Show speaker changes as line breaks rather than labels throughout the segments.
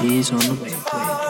He's on the way.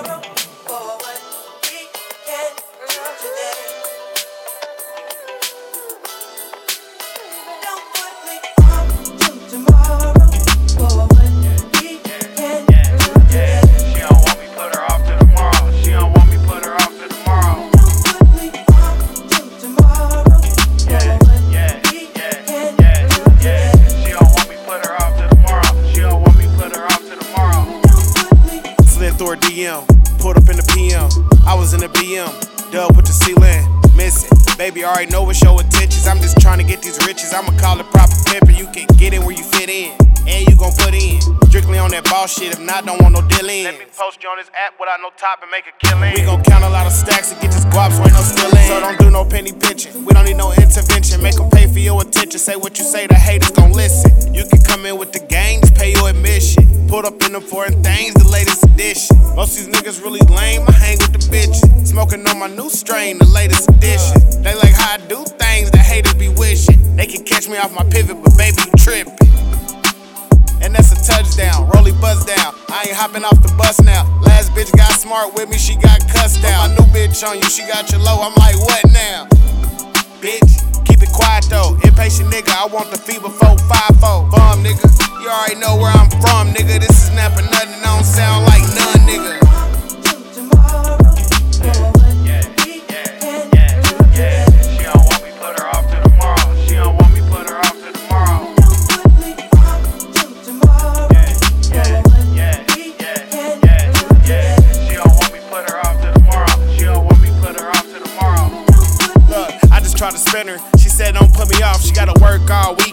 In the PM. I was in the BM, dub with the ceiling, missing. Baby, I already know what's your intentions. I'm just trying to get these riches. I'ma call it proper pimping. You can get in where you fit in, and you gon' put in. Strictly on that ball shit. If not, don't want no deal in.
Let me post you on this app without no top and make a killing.
We gon' count a lot of stacks and get this guap so ain't no stealing. So don't do no penny pinching. We don't need no intervention. Make them pay for your attention. Say what you say, the haters gon' listen. You can come in with the Put up in them foreign things, the latest edition. Most these niggas really lame. I hang with the bitches. Smoking on my new strain, the latest edition. They like how I do things, the haters be wishing. They can catch me off my pivot, but baby, you trippin'. And that's a touchdown. Rolly buzz down. I ain't hopping off the bus now. Last bitch got smart with me, she got cussed out. My new bitch on you, she got your low. I'm like, what now? Bitch, keep it quiet though. Impatient nigga, I want the fever 454. Farm nigga, you already know where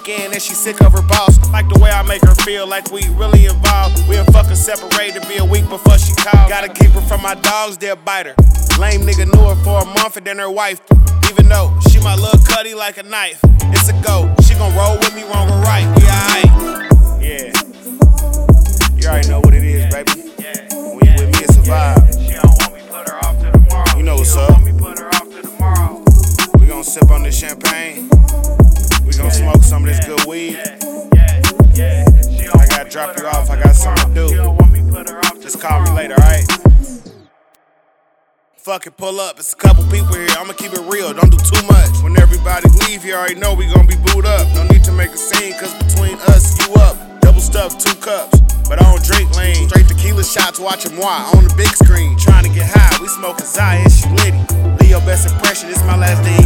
and she sick of her boss. Like the way I make her feel like we really involved. We'll fuck her separated, be a week before she call. Gotta keep her from my dogs, they'll bite her. Lame nigga knew her for a month and then her wife. Even though she my little cutty like a knife. It's a go. She gon' roll with me wrong or right. Sip on this champagne. We gon' smoke some of this good weed. I gotta drop you off. I got something to do.
She don't want me put her off to
Just call me later, alright? Fucking pull up. It's a couple people here. I'ma keep it real. Don't do too much. When everybody leave, you already know we gon' be booed up. No need to make a scene, cause between us, you up. Double stuff, two cups. But I don't drink lean. Straight tequila shots, watching moi on the big screen. Trying to get high, we smoking Zaya and she litty. Your best impression, it's my last day in your city.